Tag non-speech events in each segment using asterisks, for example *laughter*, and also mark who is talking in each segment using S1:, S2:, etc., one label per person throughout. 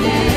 S1: worship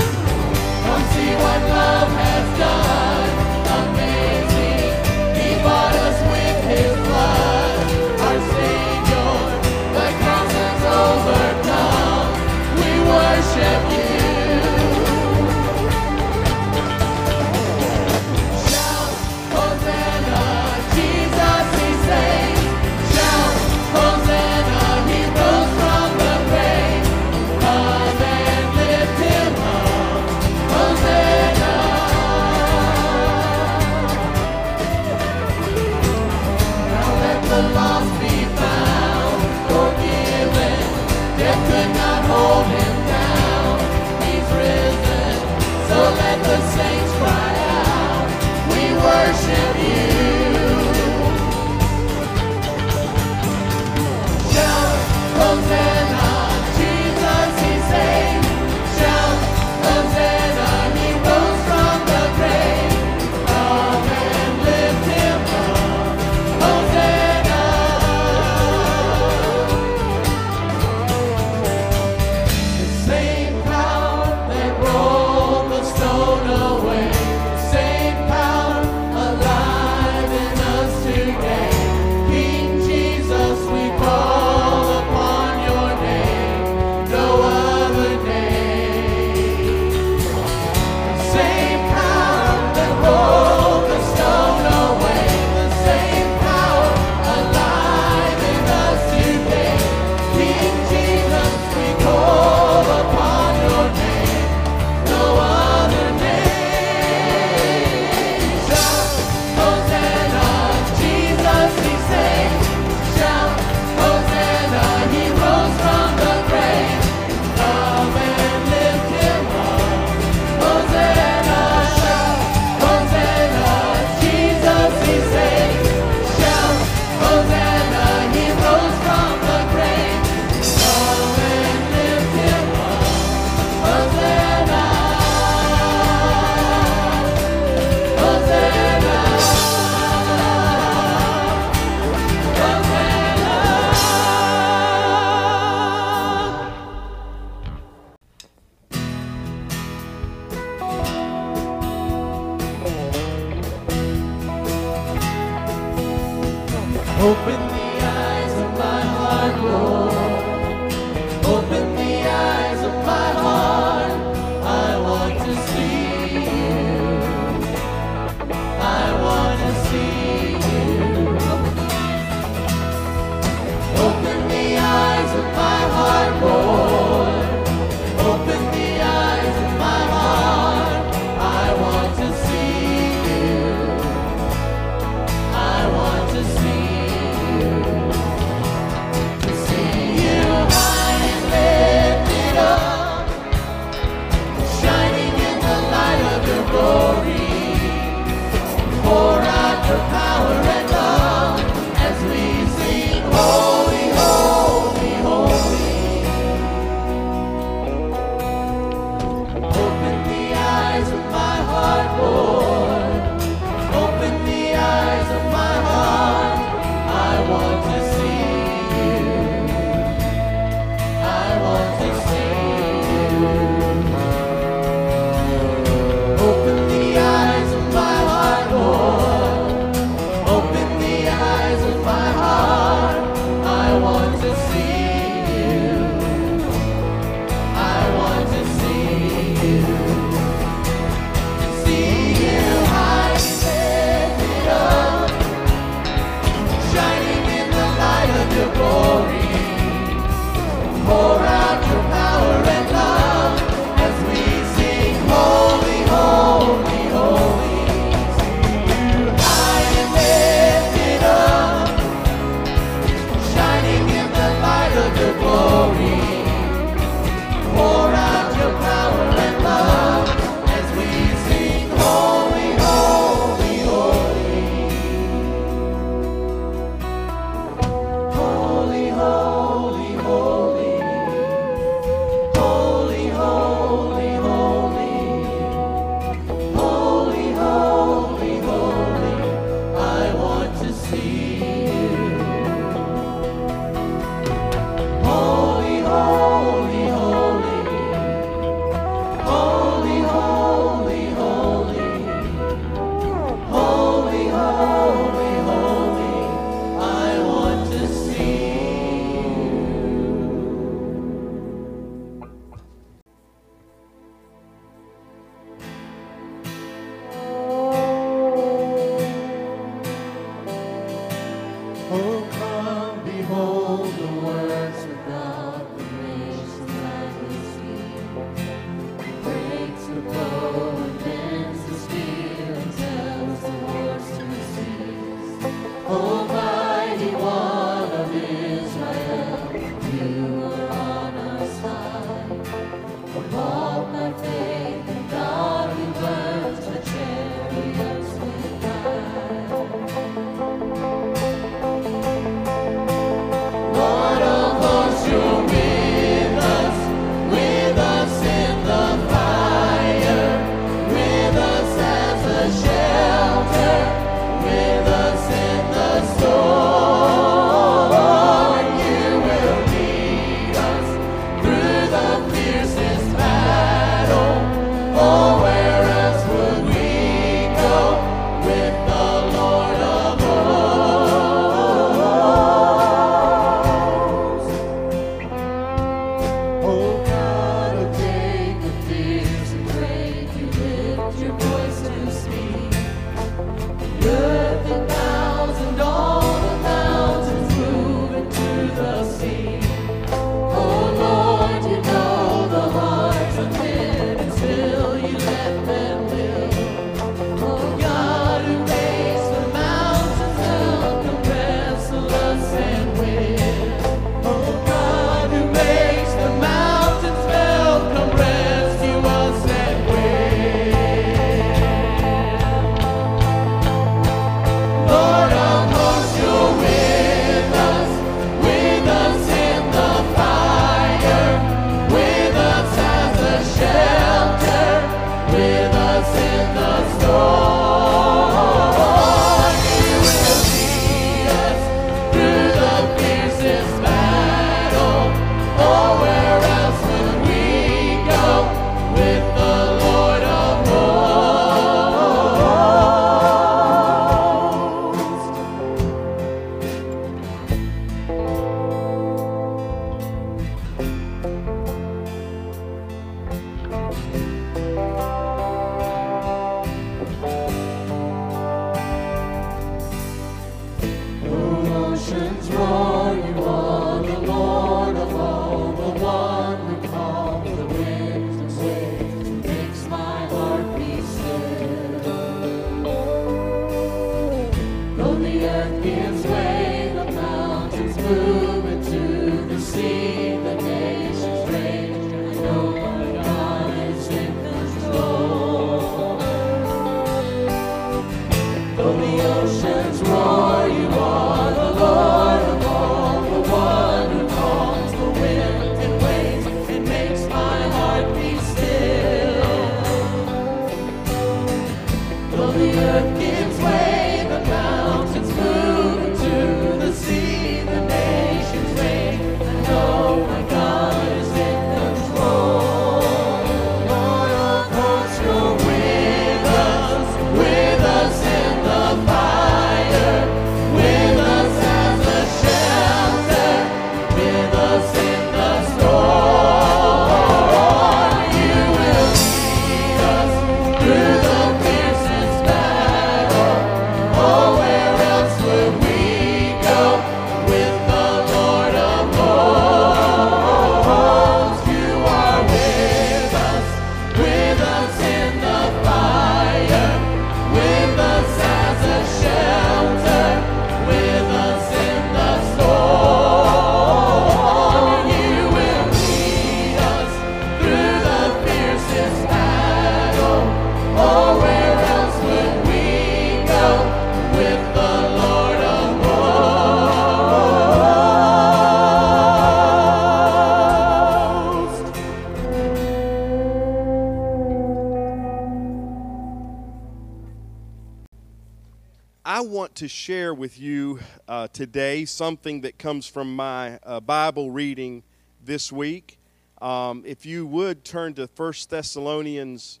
S2: today something that comes from my uh, Bible reading this week. Um, if you would turn to 1 Thessalonians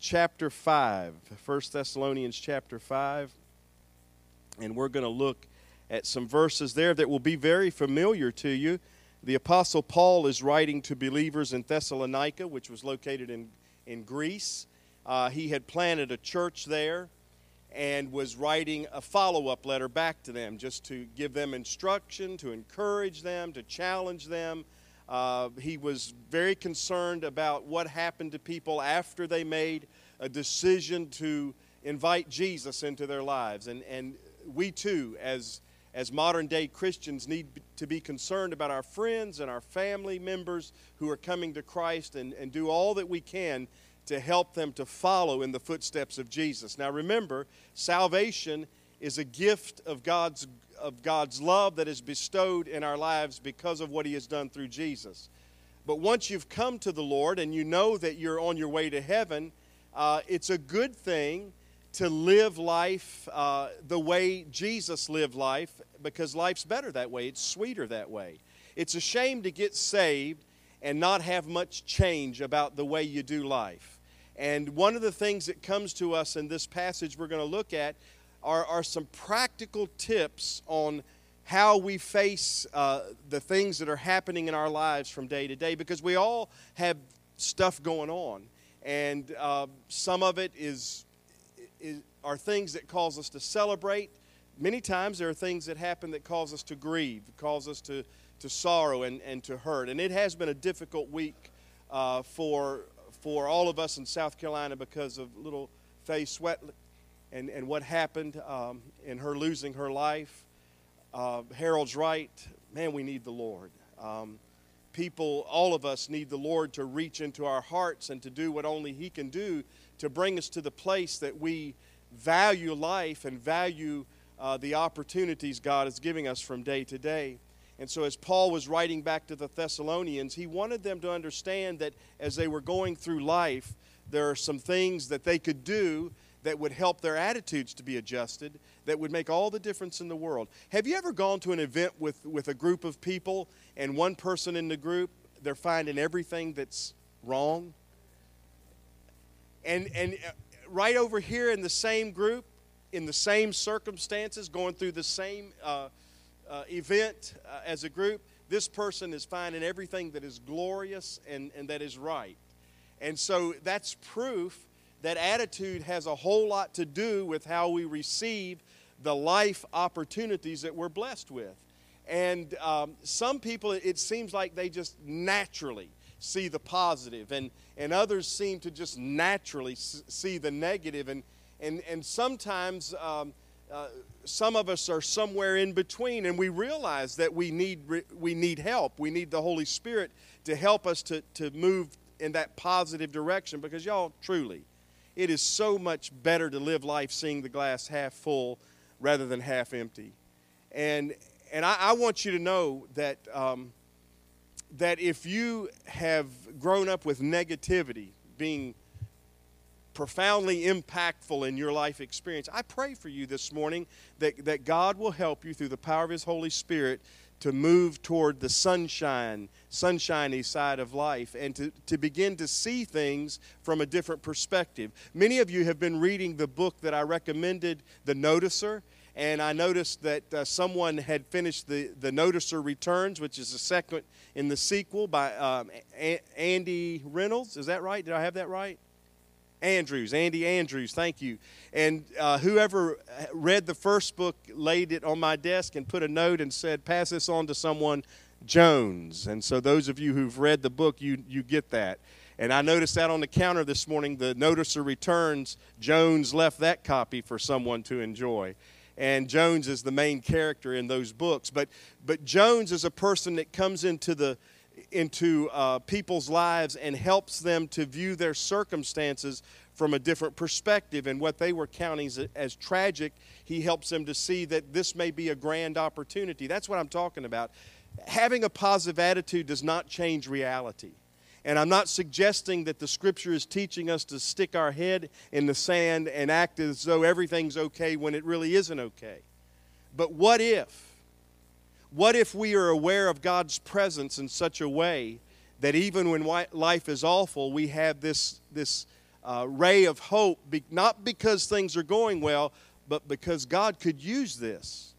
S2: chapter 5. 1 Thessalonians chapter 5. And we're going to look at some verses there that will be very familiar to you. The Apostle Paul is writing to believers in Thessalonica, which was located in, in Greece. Uh, he had planted a church there and was writing a follow up letter back to them just to give them instruction, to encourage them, to challenge them. Uh, he was very concerned about what happened to people after they made a decision to invite Jesus into their lives. And, and we too, as, as modern day Christians, need to be concerned about our friends and our family members who are coming to Christ and, and do all that we can to help them to follow in the footsteps of Jesus. Now remember, salvation is a gift of God's of God's love that is bestowed in our lives because of what he has done through Jesus. But once you've come to the Lord and you know that you're on your way to heaven, uh, it's a good thing to live life uh, the way Jesus lived life because life's better that way. It's sweeter that way. It's a shame to get saved and not have much change about the way you do life. And one of the things that comes to us in this passage we're going to look at are, are some practical tips on how we face uh, the things that are happening in our lives from day to day because we all have stuff going on. And uh, some of it is, is, are things that cause us to celebrate. Many times there are things that happen that cause us to grieve, cause us to, to sorrow and, and to hurt. And it has been a difficult week uh, for, for all of us in South Carolina because of little Faye Swetlik and, and what happened um, in her losing her life. Uh, Harold's right. Man, we need the Lord. Um, people, all of us, need the Lord to reach into our hearts and to do what only He can do to bring us to the place that we value life and value uh, the opportunities God is giving us from day to day. And so, as Paul was writing back to the Thessalonians, he wanted them to understand that as they were going through life, there are some things that they could do that would help their attitudes to be adjusted, that would make all the difference in the world. Have you ever gone to an event with, with a group of people and one person in the group, they're finding everything that's wrong? And, and uh, right over here in the same group, in the same circumstances, going through the same uh, uh, event uh, as a group, this person is finding everything that is glorious and, and that is right. And so that's proof that attitude has a whole lot to do with how we receive the life opportunities that we're blessed with. And um, some people, it seems like they just naturally see the positive, and, and others seem to just naturally see the negative. And, and, and sometimes um, some of us are somewhere in between, and we realize that we need, we need help. We need the Holy Spirit to help us to, to move in that positive direction because, y'all, truly, it is so much better to live life seeing the glass half full rather than half empty. And, and I, I want you to know that, um, that if you have grown up with negativity being profoundly impactful in your life experience, I pray for you this morning that, that God will help you through the power of His Holy Spirit to move toward the sunshine, sunshiny side of life and to, to begin to see things from a different perspective. Many of you have been reading the book that I recommended, The Noticer, and I noticed that uh, someone had finished the, the Noticer Returns, which is the second in the sequel by um, a- Andy Reynolds. Is that right? Did I have that right? Andrews, Andy Andrews, thank you. And uh, whoever read the first book laid it on my desk and put a note and said, pass this on to someone, Jones. And so those of you who've read the book, you, you get that. And I noticed that on the counter this morning, the noticer returns, Jones left that copy for someone to enjoy. And Jones is the main character in those books. But, but Jones is a person that comes into the into uh, people's lives and helps them to view their circumstances from a different perspective. And what they were counting as, as, tragic, he helps them to see that this may be a grand opportunity. That's what I'm talking about. Having a positive attitude does not change reality. And I'm not suggesting that the scripture is teaching us to stick our head in the sand and act as though everything's okay when it really isn't okay. But what if? What if we are aware of God's presence in such a way that even when life is awful, we have this, this uh, ray of hope, not because things are going well, but because God could use this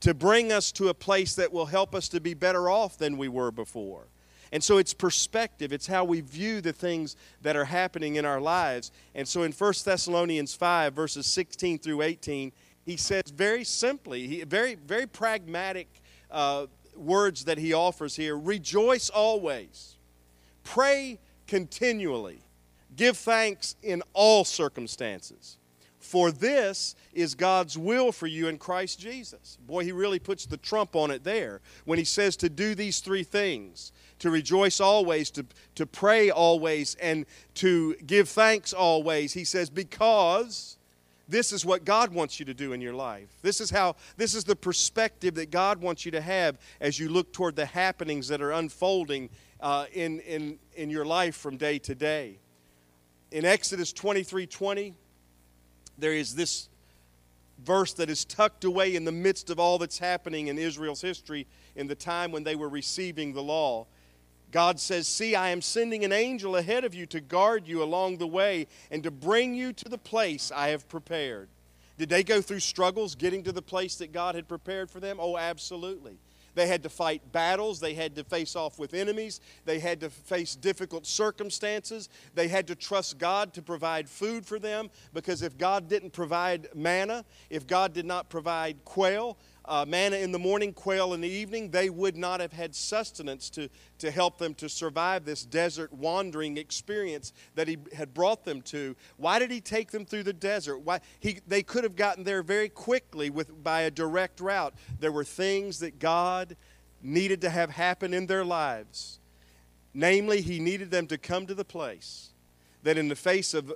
S2: to bring us to a place that will help us to be better off than we were before. And so it's perspective, it's how we view the things that are happening in our lives. And so in 1 Thessalonians 5, verses 16 through 18, he says very simply, he, very, very pragmatic uh, words that he offers here rejoice always, pray continually, give thanks in all circumstances. For this is God's will for you in Christ Jesus. Boy, he really puts the trump on it there when he says to do these three things to rejoice always, to, to pray always, and to give thanks always. He says, because this is what God wants you to do in your life. This is how this is the perspective that God wants you to have as you look toward the happenings that are unfolding uh, in, in, in your life from day to day. In Exodus 23 20, there is this verse that is tucked away in the midst of all that's happening in Israel's history in the time when they were receiving the law. God says, See, I am sending an angel ahead of you to guard you along the way and to bring you to the place I have prepared. Did they go through struggles getting to the place that God had prepared for them? Oh, absolutely. They had to fight battles. They had to face off with enemies. They had to face difficult circumstances. They had to trust God to provide food for them because if God didn't provide manna, if God did not provide quail, uh, manna in the morning, quail in the evening, they would not have had sustenance to, to help them to survive this desert wandering experience that he had brought them to. Why did he take them through the desert? Why he, they could have gotten there very quickly with, by a direct route. There were things that God needed to have happen in their lives. Namely, he needed them to come to the place that in the face of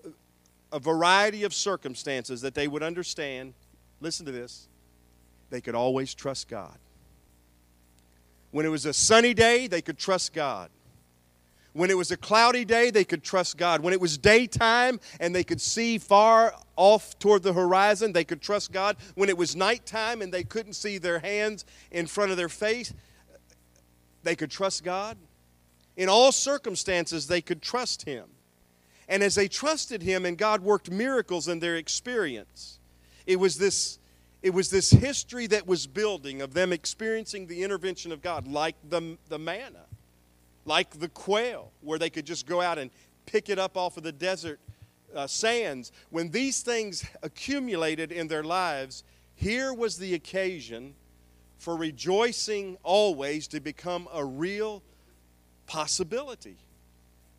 S2: a variety of circumstances that they would understand, listen to this, they could always trust God. When it was a sunny day, they could trust God. When it was a cloudy day, they could trust God. When it was daytime and they could see far off toward the horizon, they could trust God. When it was nighttime and they couldn't see their hands in front of their face, they could trust God. In all circumstances, they could trust Him. And as they trusted Him and God worked miracles in their experience, it was this it was this history that was building of them experiencing the intervention of God, like the, the manna, like the quail, where they could just go out and pick it up off of the desert uh, sands. When these things accumulated in their lives, here was the occasion for rejoicing always to become a real possibility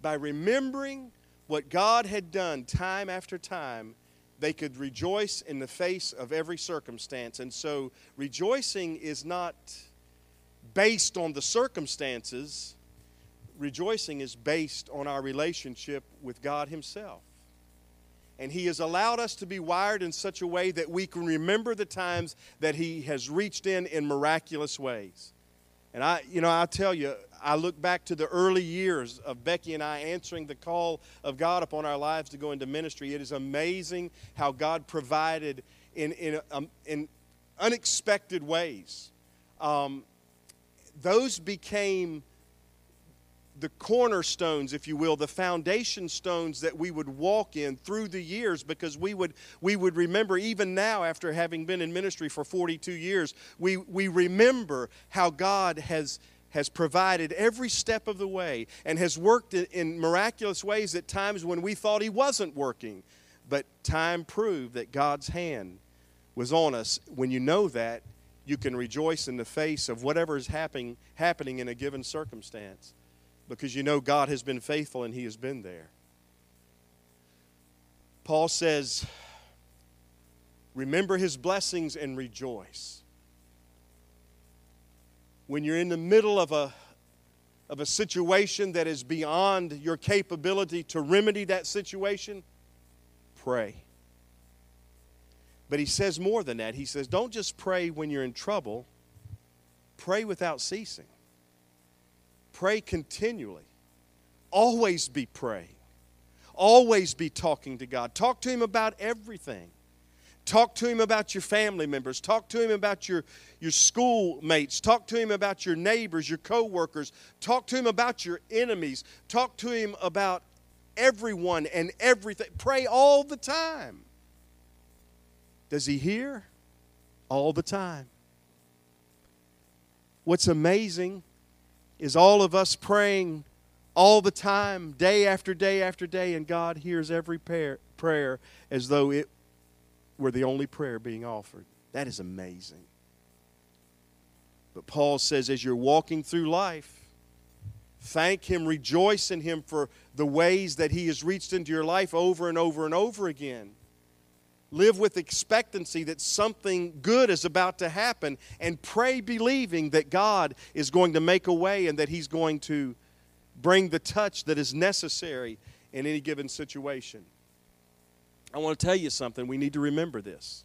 S2: by remembering what God had done time after time they could rejoice in the face of every circumstance. And so, rejoicing is not based on the circumstances, rejoicing is based on our relationship with God Himself. And He has allowed us to be wired in such a way that we can remember the times that He has reached in in miraculous ways. And I, you know, I tell you, I look back to the early years of Becky and I answering the call of God upon our lives to go into ministry. It is amazing how God provided in, in, um, in unexpected ways. Um, those became the cornerstones, if you will, the foundation stones that we would walk in through the years because we would, we would remember, even now, after having been in ministry for 42 years, we, we remember how God has has provided every step of the way and has worked in miraculous ways at times when we thought He wasn't working. But time proved that God's hand was on us. When you know that, you can rejoice in the face of whatever is happening, happening in a given circumstance because you know God has been faithful and He has been there. Paul says, Remember His blessings and rejoice when you're in the middle of a, of a situation that is beyond your capability to remedy that situation, pray. But he says more than that. He says, don't just pray when you're in trouble, pray without ceasing. Pray continually. always be praying, always be talking to God. Talk to Him about everything. Talk to him about your family members. Talk to him about your, your schoolmates. Talk to him about your neighbors, your coworkers. Talk to him about your enemies. Talk to him about everyone and everything. Pray all the time. Does he hear? All the time. What's amazing is all of us praying all the time, day after day after day, and God hears every prayer, prayer as though it were the only prayer being offered. That is amazing. But Paul says, as you're walking through life, thank Him, rejoice in Him for the ways that He has reached into your life over and over and over again. Live with expectancy that something good is about to happen and pray believing that God is going to make a way and that He's going to bring the touch that is necessary in any given situation. I want to tell you something. We need to remember this.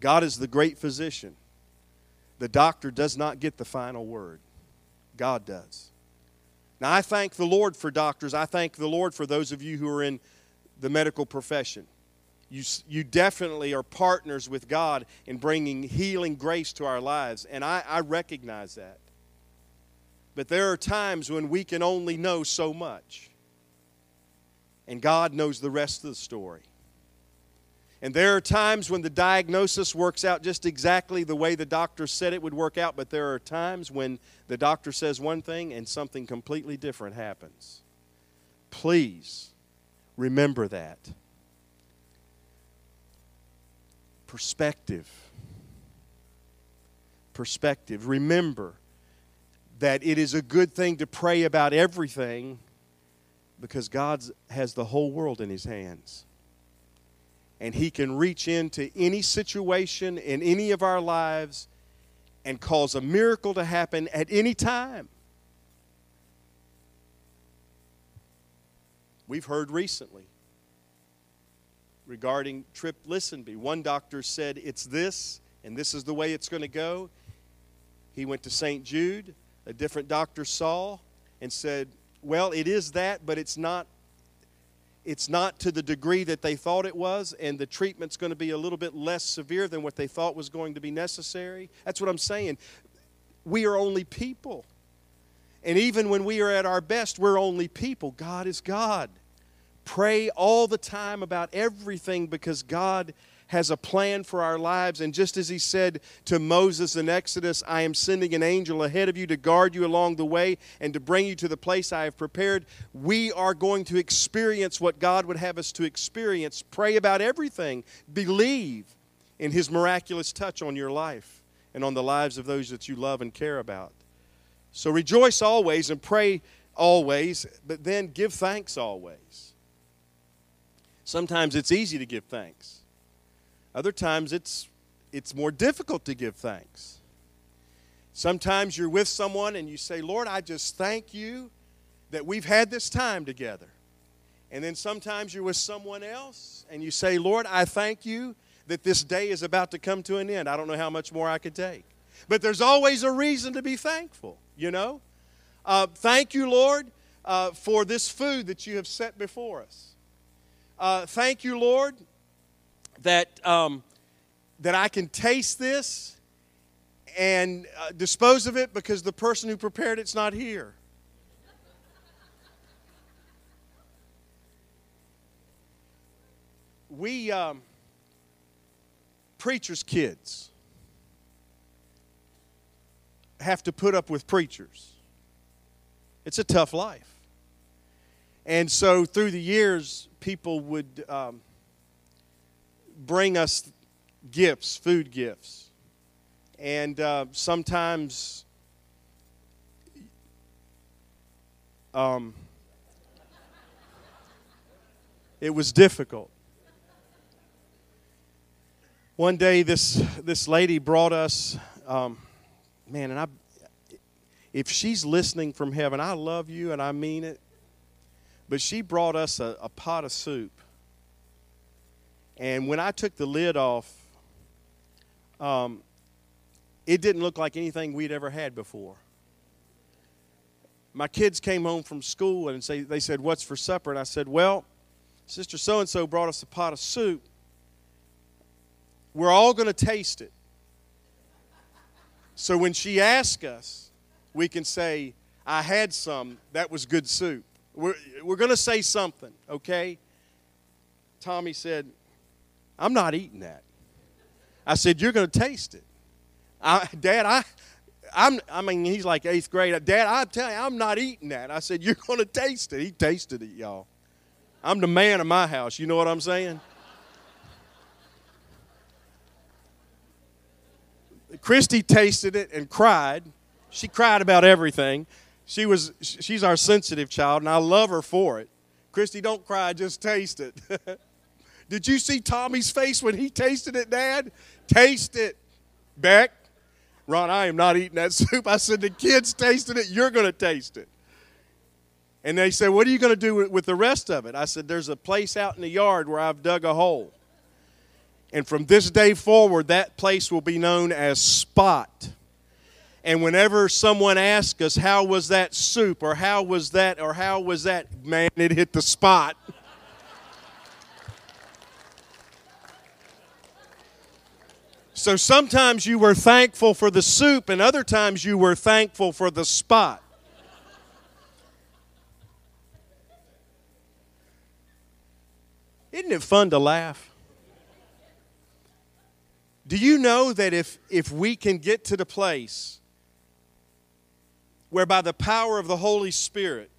S2: God is the great physician. The doctor does not get the final word, God does. Now, I thank the Lord for doctors. I thank the Lord for those of you who are in the medical profession. You, you definitely are partners with God in bringing healing grace to our lives, and I, I recognize that. But there are times when we can only know so much, and God knows the rest of the story. And there are times when the diagnosis works out just exactly the way the doctor said it would work out, but there are times when the doctor says one thing and something completely different happens. Please remember that. Perspective. Perspective. Remember that it is a good thing to pray about everything because God has the whole world in His hands and He can reach into any situation in any of our lives and cause a miracle to happen at any time. We've heard recently regarding Trip Listenby. One doctor said it's this, and this is the way it's going to go. He went to St. Jude. A different doctor saw and said, Well, it is that, but it's not it's not to the degree that they thought it was, and the treatment's going to be a little bit less severe than what they thought was going to be necessary. That's what I'm saying. We are only people. And even when we are at our best, we're only people. God is God. Pray all the time about everything because God has a plan for our lives. And just as he said to Moses in Exodus, I am sending an angel ahead of you to guard you along the way and to bring you to the place I have prepared, we are going to experience what God would have us to experience. Pray about everything. Believe in his miraculous touch on your life and on the lives of those that you love and care about. So rejoice always and pray always, but then give thanks always. Sometimes it's easy to give thanks. Other times it's, it's more difficult to give thanks. Sometimes you're with someone and you say, Lord, I just thank you that we've had this time together. And then sometimes you're with someone else and you say, Lord, I thank you that this day is about to come to an end. I don't know how much more I could take. But there's always a reason to be thankful, you know? Uh, thank you, Lord, uh, for this food that you have set before us. Uh, thank you, Lord, that, um, that I can taste this and uh, dispose of it because the person who prepared it's not here. We, um, preachers' kids, have to put up with preachers. It's a tough life. And so through the years, people would. Um, bring us gifts, food gifts. And uh, sometimes um, it was difficult. One day, this, this lady brought us, um, man, and I, if she's listening from heaven, I love you and I mean it, but she brought us a, a pot of soup. And when I took the lid off, um, it didn't look like anything we'd ever had before. my kids came home from school and say, they said, What's for supper? And I said, Well, Sister so and so brought us a pot of soup. We're all going to taste it. So when she asks us, we can say, I had some, that was good soup. We're, we're going to say something, okay? Tommy said, I'm not eating that. I said, You're going to taste it. I, Dad, I, I'm, I mean, he's like eighth grade. Dad, I'm telling you, I'm not eating that. I said, You're going to taste it. He tasted it, y'all. I'm the man of my house. You know what I'm saying? Christy tasted it and cried. She cried about everything. She was she's our sensitive child, and I love her for it. Christy, don't cry, just taste it. *laughs* Did you see Tommy's face when he tasted it, Dad? Taste it. Beck, Ron, I am not eating that *laughs* soup. I said, the kids tasted it, you're going to taste it. And they said, What are you going to do with the rest of it? I said, There's a place out in the yard where I've dug a hole. And from this day forward, that place will be known as Spot. And whenever someone asks us, How was that soup? or How was that? or How was that? Man, it hit the spot. So sometimes you were thankful for the soup, and other times you were thankful for the spot. Isn't it fun to laugh? Do you know that if, if we can get to the place where by the power of the Holy Spirit,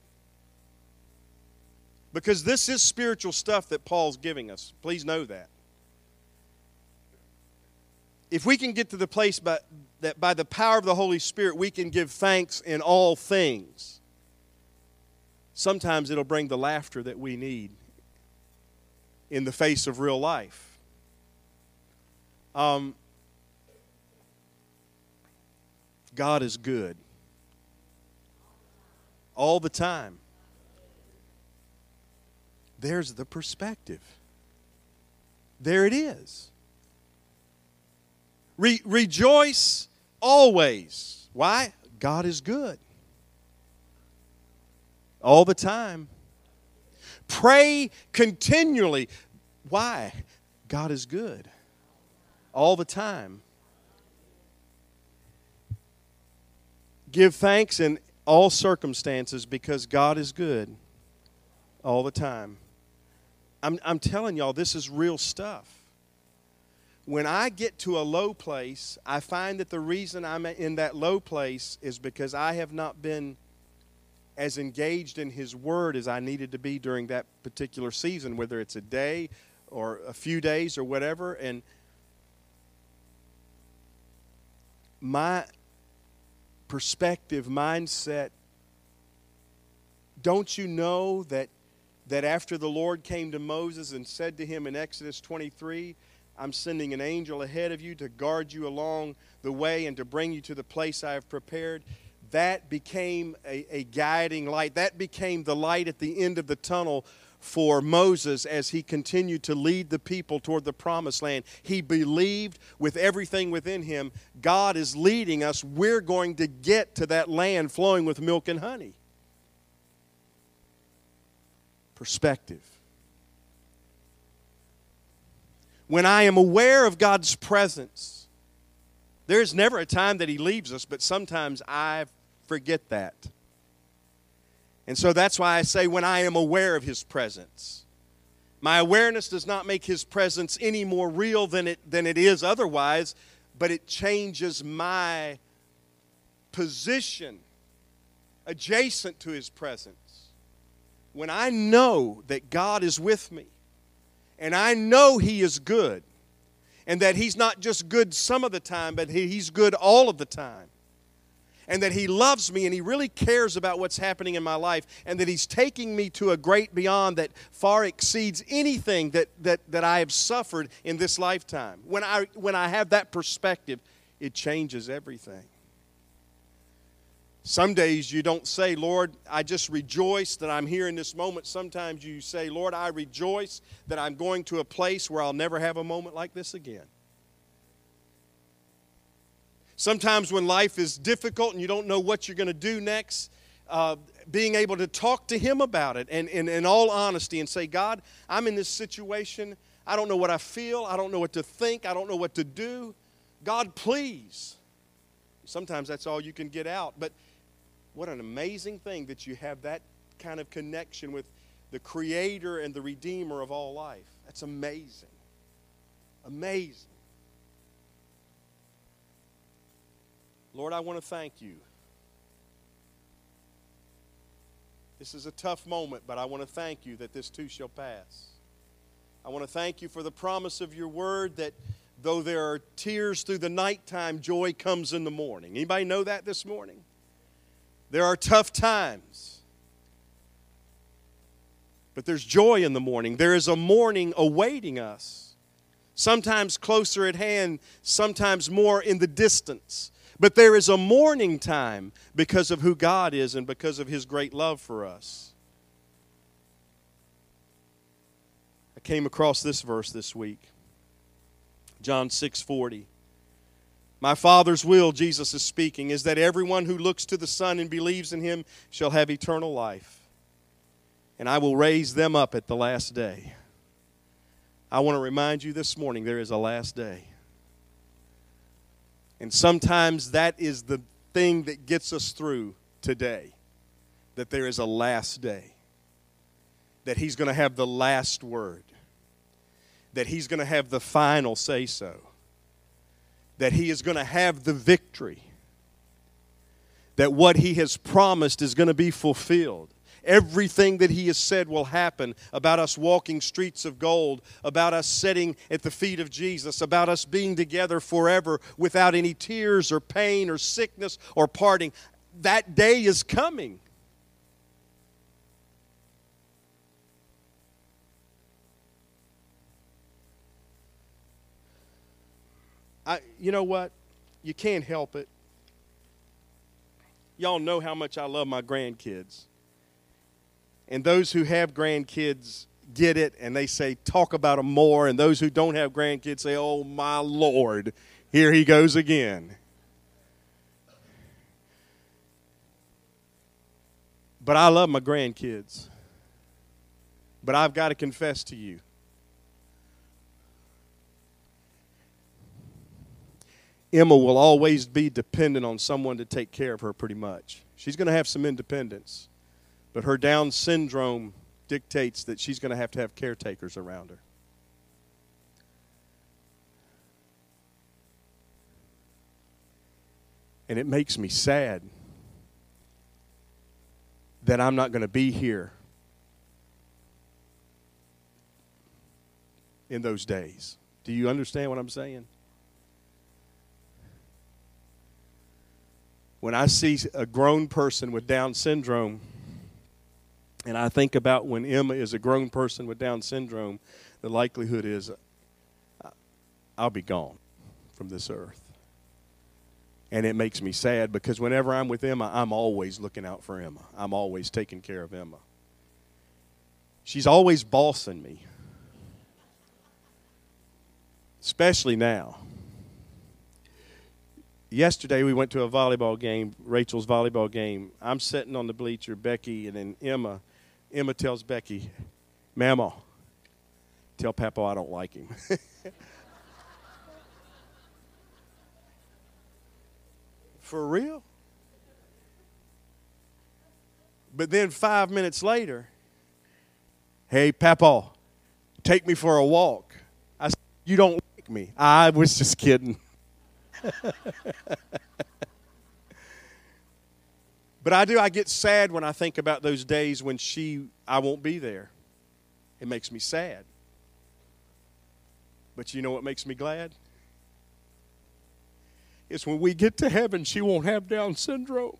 S2: because this is spiritual stuff that Paul's giving us, please know that if we can get to the place by, that by the power of the Holy Spirit we can give thanks in all things, sometimes it'll bring the laughter that we need in the face of real life. Um, God is good all the time. There's the perspective. There it is. Re- rejoice always. Why? God is good. All the time. Pray continually. Why? God is good. All the time. Give thanks in all circumstances because God is good all the time. I'm, I'm telling y'all, this is real stuff when I get to a low place, I find that the reason I'm in that low place is because I have not been as engaged in His Word as I needed to be during that particular season, whether it's a day or a few days or whatever. And my perspective, mindset, don't you know that, that after the Lord came to Moses and said to him in Exodus 23, I'm sending an angel ahead of you to guard you along the way and to bring you to the place I have prepared. That became a, a guiding light. That became the light at the end of the tunnel for Moses as he continued to lead the people toward the promised land. He believed with everything within him God is leading us. We're going to get to that land flowing with milk and honey. Perspective. When I am aware of God's presence. There's never a time that He leaves us, but sometimes I forget that. And so that's why I say when I am aware of His presence. My awareness does not make His presence any more real than it, than it is otherwise, but it changes my position adjacent to His presence. When I know that God is with me, and I know He is good. And that He's not just good some of the time, but He's good all of the time. And that He loves me and He really cares about what's happening in my life. And that He's taking me to a great beyond that far exceeds anything that, that, that I have suffered in this lifetime. When I, when I have that perspective, it changes everything. Some days you don't say, Lord, I just rejoice that I'm here in this moment. Sometimes you say, Lord, I rejoice that I'm going to a place where I'll never have a moment like this again. Sometimes when life is difficult and you don't know what you're going to do next, uh, being able to talk to Him about it and, and in all honesty and say, God, I'm in this situation. I don't know what I feel. I don't know what to think. I don't know what to do. God, please. Sometimes that's all you can get out. But what an amazing thing that you have that kind of connection with the Creator and the Redeemer of all life. That's amazing. Amazing. Lord, I want to thank you. This is a tough moment, but I want to thank you that this too shall pass. I want to thank you for the promise of your word that though there are tears through the nighttime, joy comes in the morning. Anybody know that this morning? There are tough times. But there's joy in the morning. There is a morning awaiting us. Sometimes closer at hand, sometimes more in the distance. But there is a morning time because of who God is and because of His great love for us. I came across this verse this week. John 6:40. My Father's will, Jesus is speaking, is that everyone who looks to the Son and believes in him shall have eternal life. And I will raise them up at the last day. I want to remind you this morning there is a last day. And sometimes that is the thing that gets us through today that there is a last day, that He's going to have the last word, that He's going to have the final say so, that He is going to have the victory, that what He has promised is going to be fulfilled Everything that He has said will happen about us walking streets of gold, about us sitting at the feet of Jesus, about us being together forever without any tears or pain or sickness or parting. That day is coming. I, you know what? You can't help it. Y'all know how much I love my grandkids. And those who have grandkids get it and they say, talk about them more. And those who don't have grandkids say, oh my Lord, here he goes again. But I love my grandkids. But I've got to confess to you. Emma will always be dependent on someone to take care of her pretty much. She's going to have some independence. But her Down syndrome dictates that she's going to have to have caretakers around her. And it makes me sad that I'm not going to be here in those days. Do you understand what I'm saying? When I see a grown person with Down syndrome, and I think about when Emma is a grown person with Down syndrome, the likelihood is uh, I'll be gone from this earth. And it makes me sad because whenever I'm with Emma, I'm always looking out for Emma. I'm always taking care of Emma. She's always bossing me, especially now. Yesterday we went to a volleyball game, Rachel's volleyball game. I'm sitting on the bleacher, Becky, and then Emma Emma tells Becky, Mama, tell Papa I don't like him. *laughs* For real? But then five minutes later, hey, Papa, take me for a walk. I said, You don't like me. I was just kidding. *laughs* But I do, I get sad when I think about those days when she, I won't be there. It makes me sad. But you know what makes me glad? It's when we get to heaven, she won't have Down syndrome.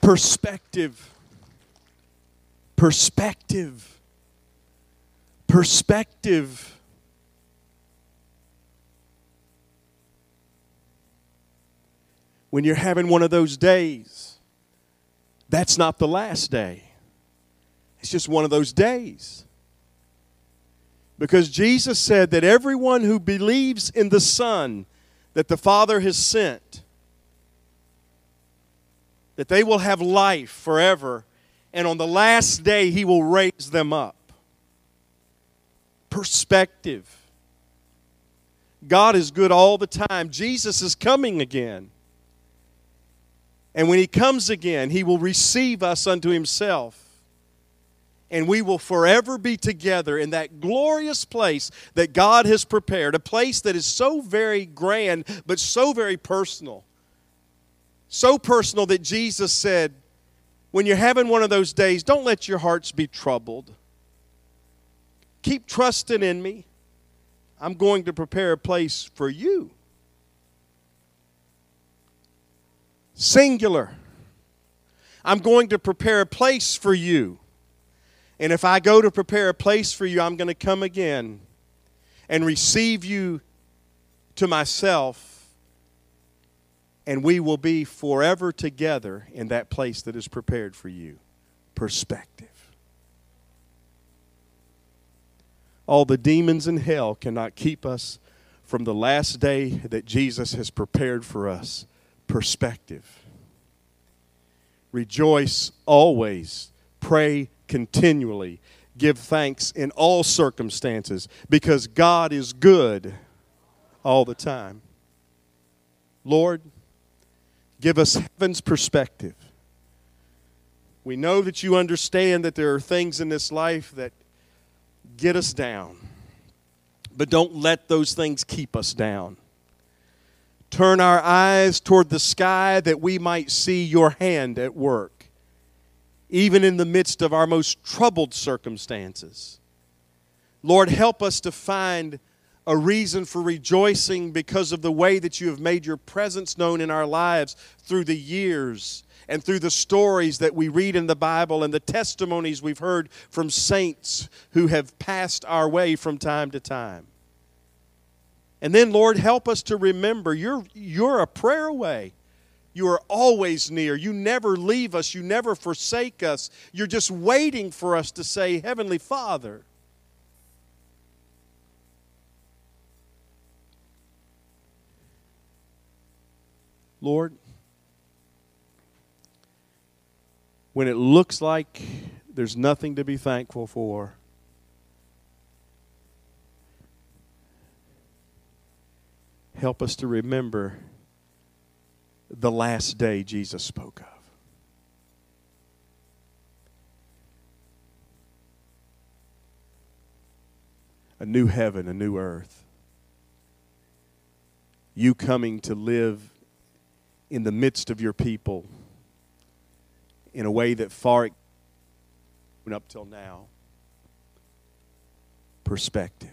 S2: Perspective. Perspective. Perspective. when you're having one of those days, that's not the last day. It's just one of those days. Because Jesus said that everyone who believes in the Son that the Father has sent, that they will have life forever, and on the last day he will raise them up. Perspective. God is good all the time. Jesus is coming again. And when he comes again, he will receive us unto himself. And we will forever be together in that glorious place that God has prepared, a place that is so very grand, but so very personal. So personal that Jesus said, when you're having one of those days, don't let your hearts be troubled. Keep trusting in me. I'm going to prepare a place for you. Singular. I'm going to prepare a place for you. And if I go to prepare a place for you, I'm going to come again and receive you to myself, and we will be forever together in that place that is prepared for you. Perspective. All the demons in hell cannot keep us from the last day that Jesus has prepared for us perspective. Rejoice always, pray continually, give thanks in all circumstances, because God is good all the time. Lord, give us heaven's perspective. We know that you understand that there are things in this life that get us down, but don't let those things keep us down. Turn our eyes toward the sky that we might see your hand at work, even in the midst of our most troubled circumstances. Lord, help us to find a reason for rejoicing because of the way that you have made your presence known in our lives through the years and through the stories that we read in the Bible and the testimonies we've heard from saints who have passed our way from time to time. And then, Lord, help us to remember you're, you're a prayer away. You are always near. You never leave us. You never forsake us. You're just waiting for us to say, Heavenly Father. Lord, when it looks like there's nothing to be thankful for, help us to remember the last day Jesus spoke of. A new heaven, a new earth. You coming to live in the midst of your people in a way that far went up till now perspective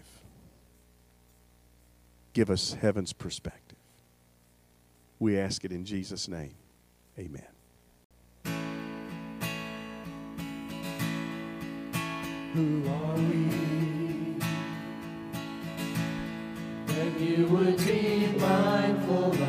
S2: give us heaven's perspective. We ask it in Jesus' name. Amen.
S1: Who are we? That you would be mindful.